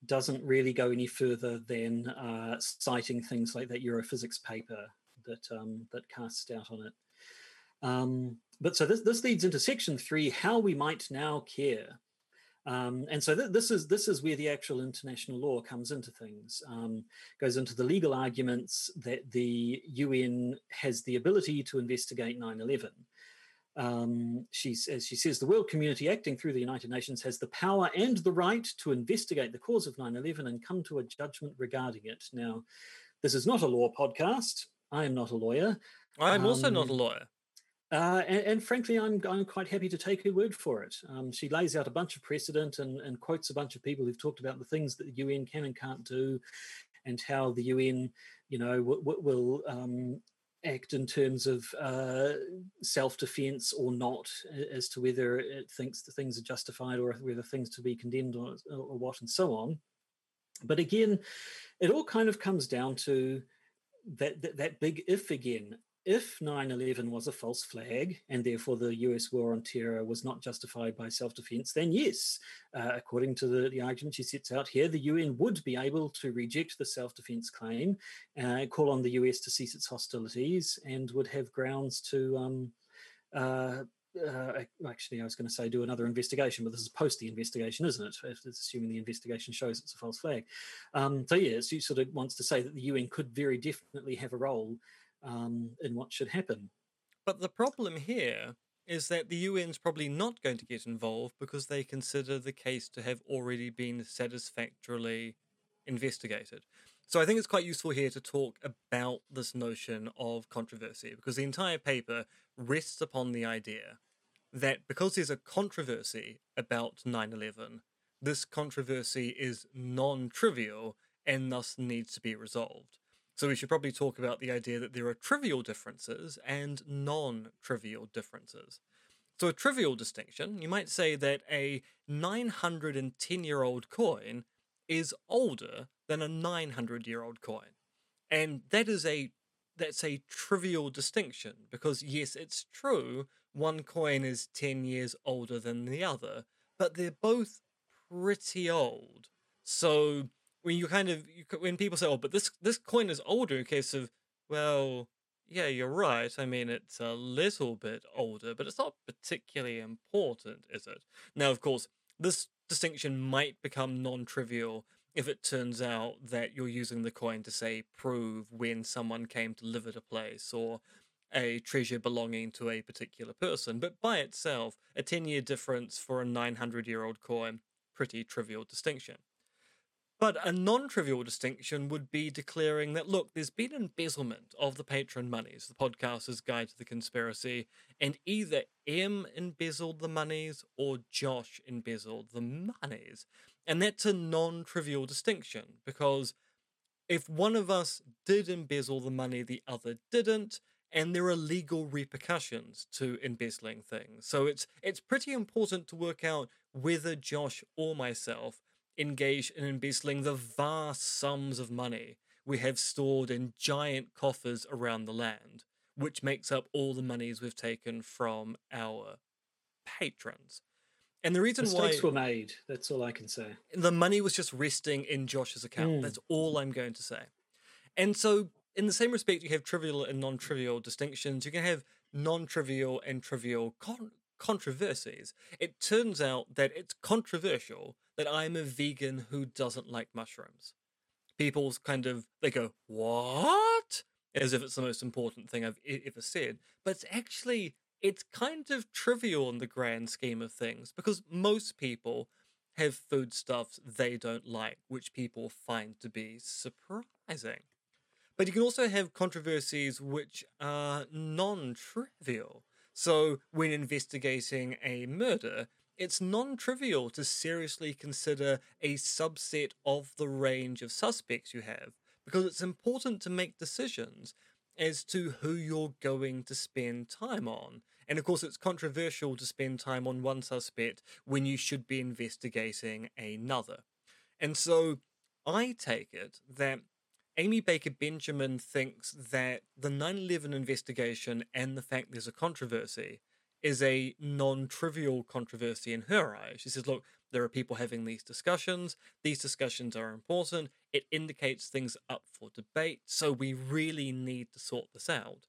doesn't really go any further than uh, citing things like that Europhysics paper that um, that casts doubt on it. Um, but so this, this leads into section three how we might now care. Um, and so th- this is this is where the actual international law comes into things. Um, goes into the legal arguments that the UN has the ability to investigate 9/11. Um, she's, as she says, the world community acting through the United Nations has the power and the right to investigate the cause of 9 11 and come to a judgment regarding it. Now, this is not a law podcast. I am not a lawyer. I'm also not a Um, lawyer. Uh, and, and frankly, I'm, I'm quite happy to take her word for it. Um, she lays out a bunch of precedent and, and quotes a bunch of people who've talked about the things that the UN can and can't do, and how the UN, you know, w- w- will um, act in terms of uh, self-defense or not, as to whether it thinks the things are justified or whether things to be condemned or, or what, and so on. But again, it all kind of comes down to that that, that big if again if 9-11 was a false flag and therefore the us war on terror was not justified by self-defense then yes uh, according to the, the argument she sets out here the un would be able to reject the self-defense claim uh, call on the us to cease its hostilities and would have grounds to um, uh, uh, actually, I was going to say do another investigation, but this is post the investigation, isn't it? It's assuming the investigation shows it's a false flag. Um, so yeah, she sort of wants to say that the UN could very definitely have a role um, in what should happen. But the problem here is that the UN's probably not going to get involved because they consider the case to have already been satisfactorily investigated. So I think it's quite useful here to talk about this notion of controversy because the entire paper rests upon the idea that because there's a controversy about 9 11, this controversy is non trivial and thus needs to be resolved. So we should probably talk about the idea that there are trivial differences and non trivial differences. So, a trivial distinction, you might say that a 910 year old coin is older than a 900 year old coin. And that is a that's a trivial distinction because yes, it's true one coin is 10 years older than the other, but they're both pretty old. So when you kind of you, when people say, "Oh, but this this coin is older," in case of, well, yeah, you're right. I mean, it's a little bit older, but it's not particularly important, is it? Now, of course, this distinction might become non-trivial if it turns out that you're using the coin to say prove when someone came to live at a place or a treasure belonging to a particular person. But by itself, a 10 year difference for a 900 year old coin, pretty trivial distinction. But a non trivial distinction would be declaring that, look, there's been embezzlement of the patron monies, the podcaster's guide to the conspiracy, and either M embezzled the monies or Josh embezzled the monies. And that's a non trivial distinction because if one of us did embezzle the money, the other didn't, and there are legal repercussions to embezzling things. So it's it's pretty important to work out whether Josh or myself engaged in embezzling the vast sums of money we have stored in giant coffers around the land, which makes up all the monies we've taken from our patrons. And the reason Mistakes why were made. That's all I can say. the money was just resting in Josh's account. Mm. That's all I'm going to say. And so, in the same respect, you have trivial and non trivial distinctions. You can have non trivial and trivial con- controversies. It turns out that it's controversial that I'm a vegan who doesn't like mushrooms. People kind of they go, "What?" as if it's the most important thing I've ever said. But it's actually it's kind of trivial in the grand scheme of things because most people have foodstuffs they don't like, which people find to be surprising. But you can also have controversies which are non trivial. So, when investigating a murder, it's non trivial to seriously consider a subset of the range of suspects you have, because it's important to make decisions as to who you're going to spend time on. And of course, it's controversial to spend time on one suspect when you should be investigating another. And so I take it that Amy Baker Benjamin thinks that the 9 11 investigation and the fact there's a controversy is a non trivial controversy in her eyes. She says, look, there are people having these discussions. These discussions are important. It indicates things up for debate. So we really need to sort this out.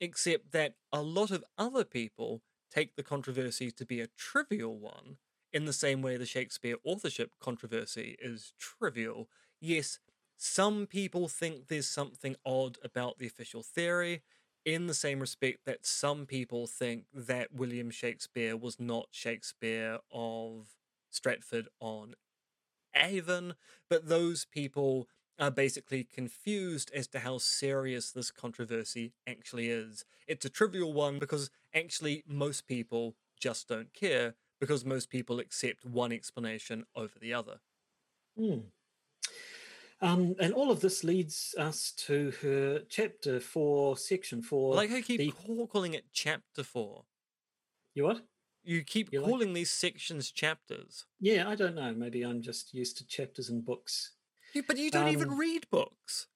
except that a lot of other people take the controversy to be a trivial one, in the same way the Shakespeare authorship controversy is trivial. Yes, some people think there's something odd about the official theory, in the same respect that some people think that William Shakespeare was not Shakespeare of Stratford on Avon, but those people are basically confused as to how serious this controversy actually is. It's a trivial one because actually most people just don't care because most people accept one explanation over the other. Hmm. Um, and all of this leads us to her chapter four, section four. I like how you keep the... call, calling it chapter four. You what? You keep you calling like... these sections chapters. Yeah, I don't know. Maybe I'm just used to chapters and books. Yeah, but you don't um, even read books.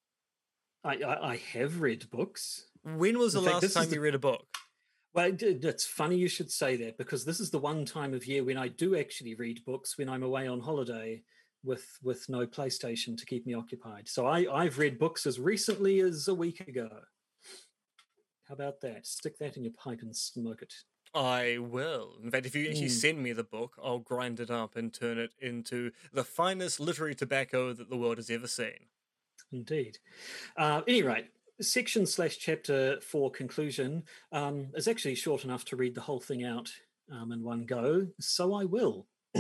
I, I, I have read books. When was the fact, last time you read a book? Well, it's funny you should say that because this is the one time of year when I do actually read books when I'm away on holiday with with no PlayStation to keep me occupied. So I, I've read books as recently as a week ago. How about that? Stick that in your pipe and smoke it. I will. In fact, if you actually mm. send me the book, I'll grind it up and turn it into the finest literary tobacco that the world has ever seen. Indeed. Uh, any rate, section slash chapter four conclusion um, is actually short enough to read the whole thing out um, in one go, so I will.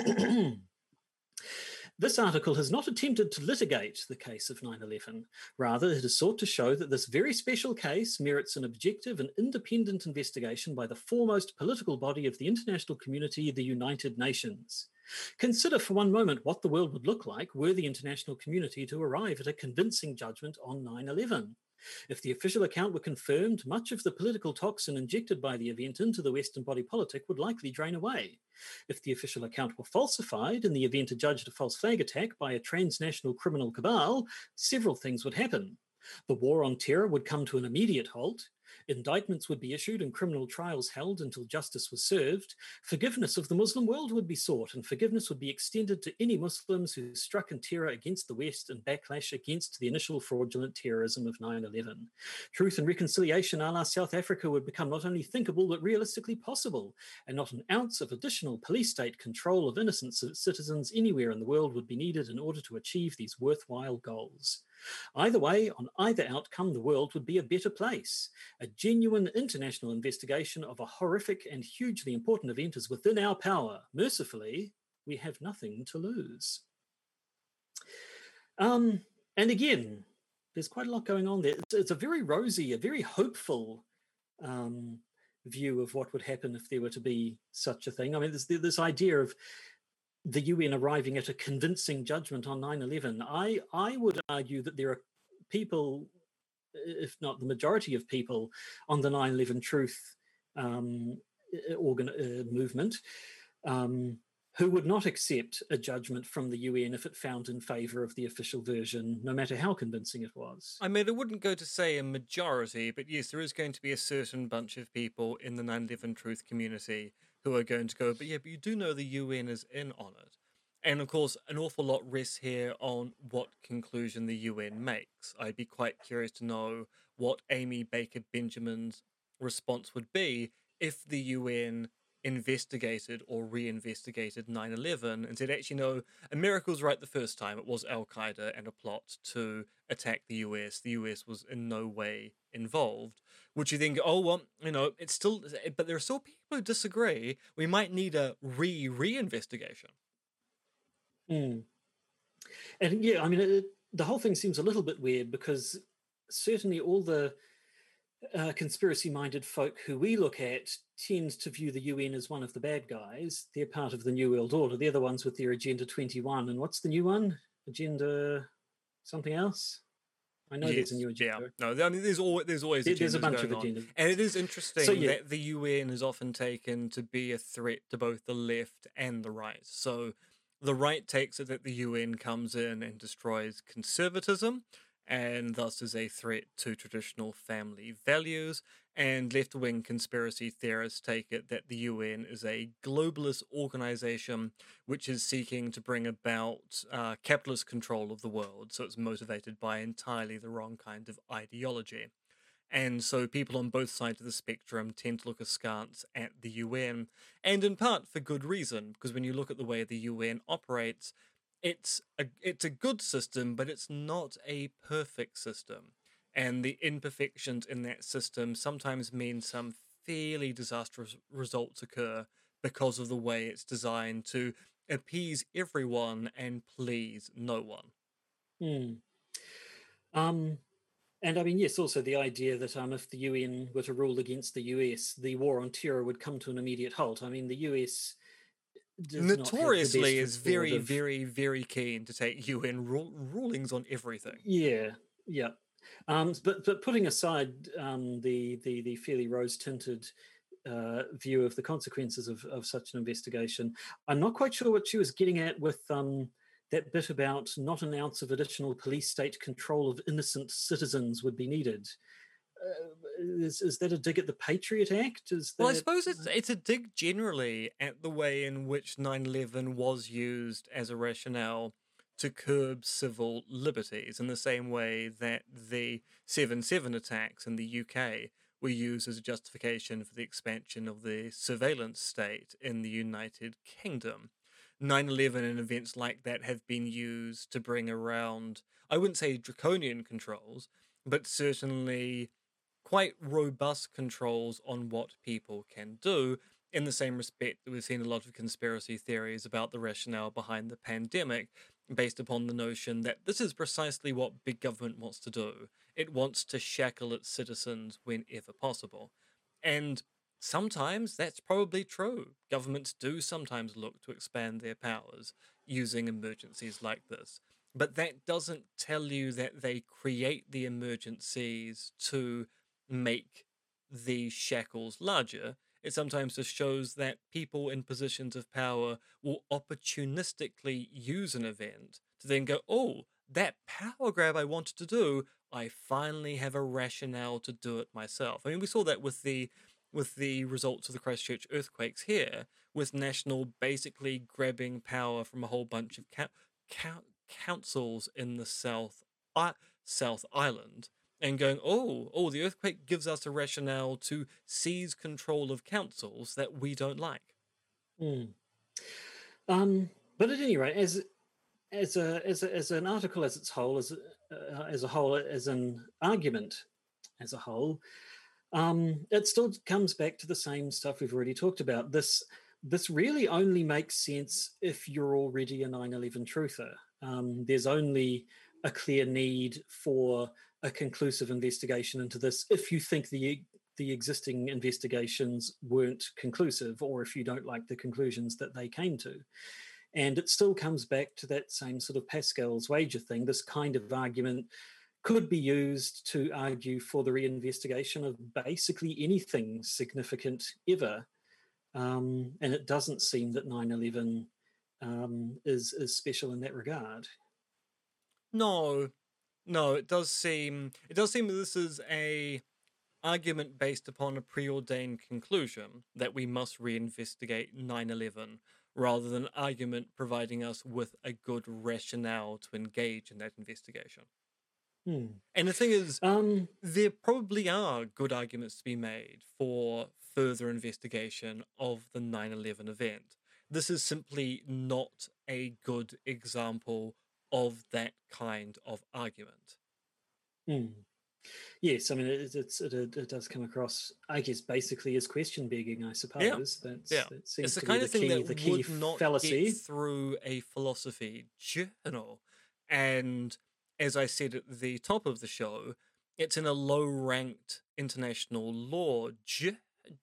This article has not attempted to litigate the case of 9 11. Rather, it has sought to show that this very special case merits an objective and independent investigation by the foremost political body of the international community, the United Nations. Consider for one moment what the world would look like were the international community to arrive at a convincing judgment on 9 11. If the official account were confirmed, much of the political toxin injected by the event into the Western body politic would likely drain away. If the official account were falsified and the event adjudged a false flag attack by a transnational criminal cabal, several things would happen. The war on terror would come to an immediate halt. Indictments would be issued and criminal trials held until justice was served. Forgiveness of the Muslim world would be sought, and forgiveness would be extended to any Muslims who struck in terror against the West and backlash against the initial fraudulent terrorism of 9 11. Truth and reconciliation a la South Africa would become not only thinkable but realistically possible, and not an ounce of additional police state control of innocent citizens anywhere in the world would be needed in order to achieve these worthwhile goals. Either way, on either outcome, the world would be a better place. A genuine international investigation of a horrific and hugely important event is within our power. Mercifully, we have nothing to lose. Um, and again, there's quite a lot going on there. It's, it's a very rosy, a very hopeful um, view of what would happen if there were to be such a thing. I mean, there's this idea of the UN arriving at a convincing judgment on 9 11. I, I would argue that there are people, if not the majority of people, on the 9 11 truth um, organ, uh, movement. Um, who would not accept a judgment from the UN if it found in favour of the official version, no matter how convincing it was. I mean, I wouldn't go to say a majority, but yes, there is going to be a certain bunch of people in the 9 11 truth community who are going to go, but yeah, but you do know the UN is in on it. And of course, an awful lot rests here on what conclusion the UN makes. I'd be quite curious to know what Amy Baker Benjamin's response would be if the UN investigated or re-investigated 9-11 and said actually no america was right the first time. It was al-qaeda and a plot to attack the us the us was in no way involved would you think oh well you know it's still but there are still people who disagree. We might need a re re-investigation mm. and yeah i mean it, the whole thing seems a little bit weird because certainly all the uh, conspiracy minded folk who we look at tend to view the UN as one of the bad guys. They're part of the New World Order. They're the ones with their Agenda 21. And what's the new one? Agenda something else? I know yes, there's a new agenda. Yeah. No, I mean, there's always there's always there's a bunch of agendas, on. and it is interesting so, yeah. that the UN is often taken to be a threat to both the left and the right. So the right takes it that the UN comes in and destroys conservatism, and thus is a threat to traditional family values. And left wing conspiracy theorists take it that the UN is a globalist organization which is seeking to bring about uh, capitalist control of the world. So it's motivated by entirely the wrong kind of ideology. And so people on both sides of the spectrum tend to look askance at the UN, and in part for good reason, because when you look at the way the UN operates, it's a it's a good system, but it's not a perfect system. And the imperfections in that system sometimes mean some fairly disastrous results occur because of the way it's designed to appease everyone and please no one. Hmm. Um, and I mean, yes, also the idea that um, if the UN were to rule against the US, the war on terror would come to an immediate halt. I mean, the US notoriously is very, of... very, very keen to take UN ru- rulings on everything. Yeah, yeah. Um, but but putting aside um, the the the fairly rose tinted uh, view of the consequences of, of such an investigation. I'm not quite sure what she was getting at with um, that bit about not an ounce of additional police state control of innocent citizens would be needed. Uh, is, is that a dig at the Patriot Act? Is that... Well, I suppose it's it's a dig generally at the way in which 9/11 was used as a rationale to curb civil liberties, in the same way that the 7/7 attacks in the UK were used as a justification for the expansion of the surveillance state in the United Kingdom. 9 11 and events like that have been used to bring around, I wouldn't say draconian controls, but certainly quite robust controls on what people can do. In the same respect we've seen a lot of conspiracy theories about the rationale behind the pandemic, based upon the notion that this is precisely what big government wants to do. It wants to shackle its citizens whenever possible. And sometimes that's probably true. Governments do sometimes look to expand their powers using emergencies like this. But that doesn't tell you that they create the emergencies to make these shackles larger. It sometimes just shows that people in positions of power will opportunistically use an event to then go, oh, that power grab I wanted to do, I finally have a rationale to do it myself. I mean, we saw that with the with the results of the Christchurch earthquakes here, with National basically grabbing power from a whole bunch of ca- ca- councils in the South uh, South Island and going, oh, oh, the earthquake gives us a rationale to seize control of councils that we don't like. Mm. Um, but at any rate, as as a as a, as an article as its whole, as uh, as a whole, as an argument as a whole, um, it still comes back to the same stuff we've already talked about. This this really only makes sense if you're already a 9/11 truther. Um, there's only a clear need for a conclusive investigation into this if you think the the existing investigations weren't conclusive or if you don't like the conclusions that they came to. And it still comes back to that same sort of Pascal's wager thing. This kind of argument could be used to argue for the reinvestigation of basically anything significant ever. Um, and it doesn't seem that 9 11 um, is, is special in that regard. No, no, it does seem it does seem that this is a argument based upon a preordained conclusion that we must reinvestigate 9/11 rather than an argument providing us with a good rationale to engage in that investigation. Hmm. And the thing is, um, there probably are good arguments to be made for further investigation of the 9 11 event. This is simply not a good example of that kind of argument. Mm. Yes, I mean it, it's it, it, does come across, I guess, basically as question begging. I suppose yeah. that's yeah. That seems it's the to kind be of thing key, that the key would not fallacy. get through a philosophy journal. And as I said at the top of the show, it's in a low-ranked international law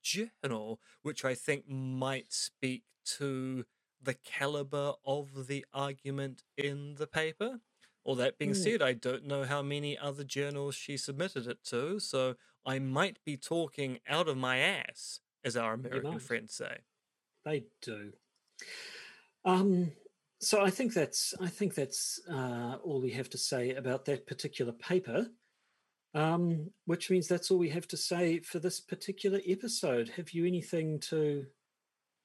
journal, which I think might speak to the caliber of the argument in the paper. All that being mm. said, I don't know how many other journals she submitted it to, so I might be talking out of my ass, as our American friends say. They do. Um, so I think that's I think that's uh, all we have to say about that particular paper. Um, which means that's all we have to say for this particular episode. Have you anything to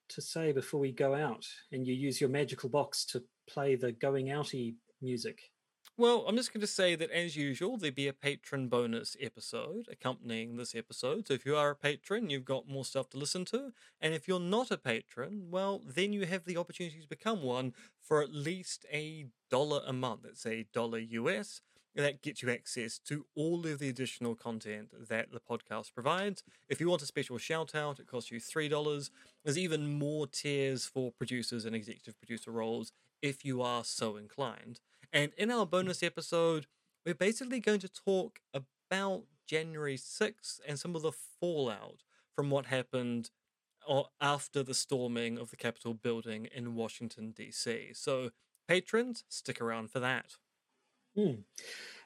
to say before we go out and you use your magical box to play the going outy music? Well, I'm just going to say that as usual, there'll be a patron bonus episode accompanying this episode. So if you are a patron, you've got more stuff to listen to. And if you're not a patron, well, then you have the opportunity to become one for at least a dollar a month. That's a dollar US. That gets you access to all of the additional content that the podcast provides. If you want a special shout out, it costs you $3. There's even more tiers for producers and executive producer roles if you are so inclined. And in our bonus episode, we're basically going to talk about January 6th and some of the fallout from what happened uh, after the storming of the Capitol building in Washington, D.C. So, patrons, stick around for that. Hmm.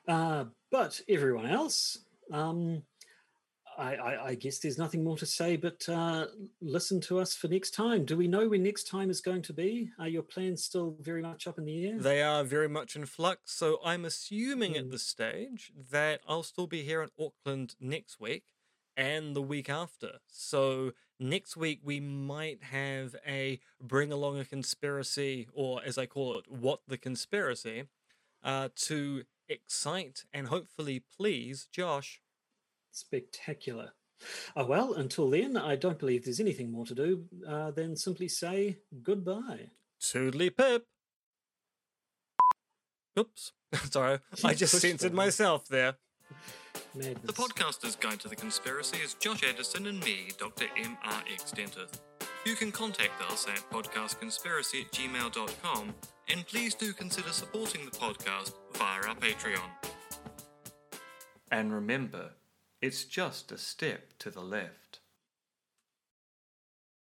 Uh, but everyone else, um, I, I, I, guess there's nothing more to say but uh, listen to us for next time. Do we know when next time is going to be? Are your plans still very much up in the air? They are very much in flux. So I'm assuming mm. at hmm. this stage that I'll still be here in Auckland next week and the week after. So next week we might have a bring along a conspiracy, or as I call it, what the conspiracy, uh, to excite and hopefully please Josh spectacular. Oh, well, until then, I don't believe there's anything more to do uh, than simply say goodbye. Toodly pip. Oops. Sorry, I just censored myself there. Madness. The podcaster's guide to the conspiracy is Josh Addison and me, Dr. M.R.X. Dentith. You can contact us at podcastconspiracy at gmail.com and please do consider supporting the podcast via our Patreon. And remember, it's just a step to the left.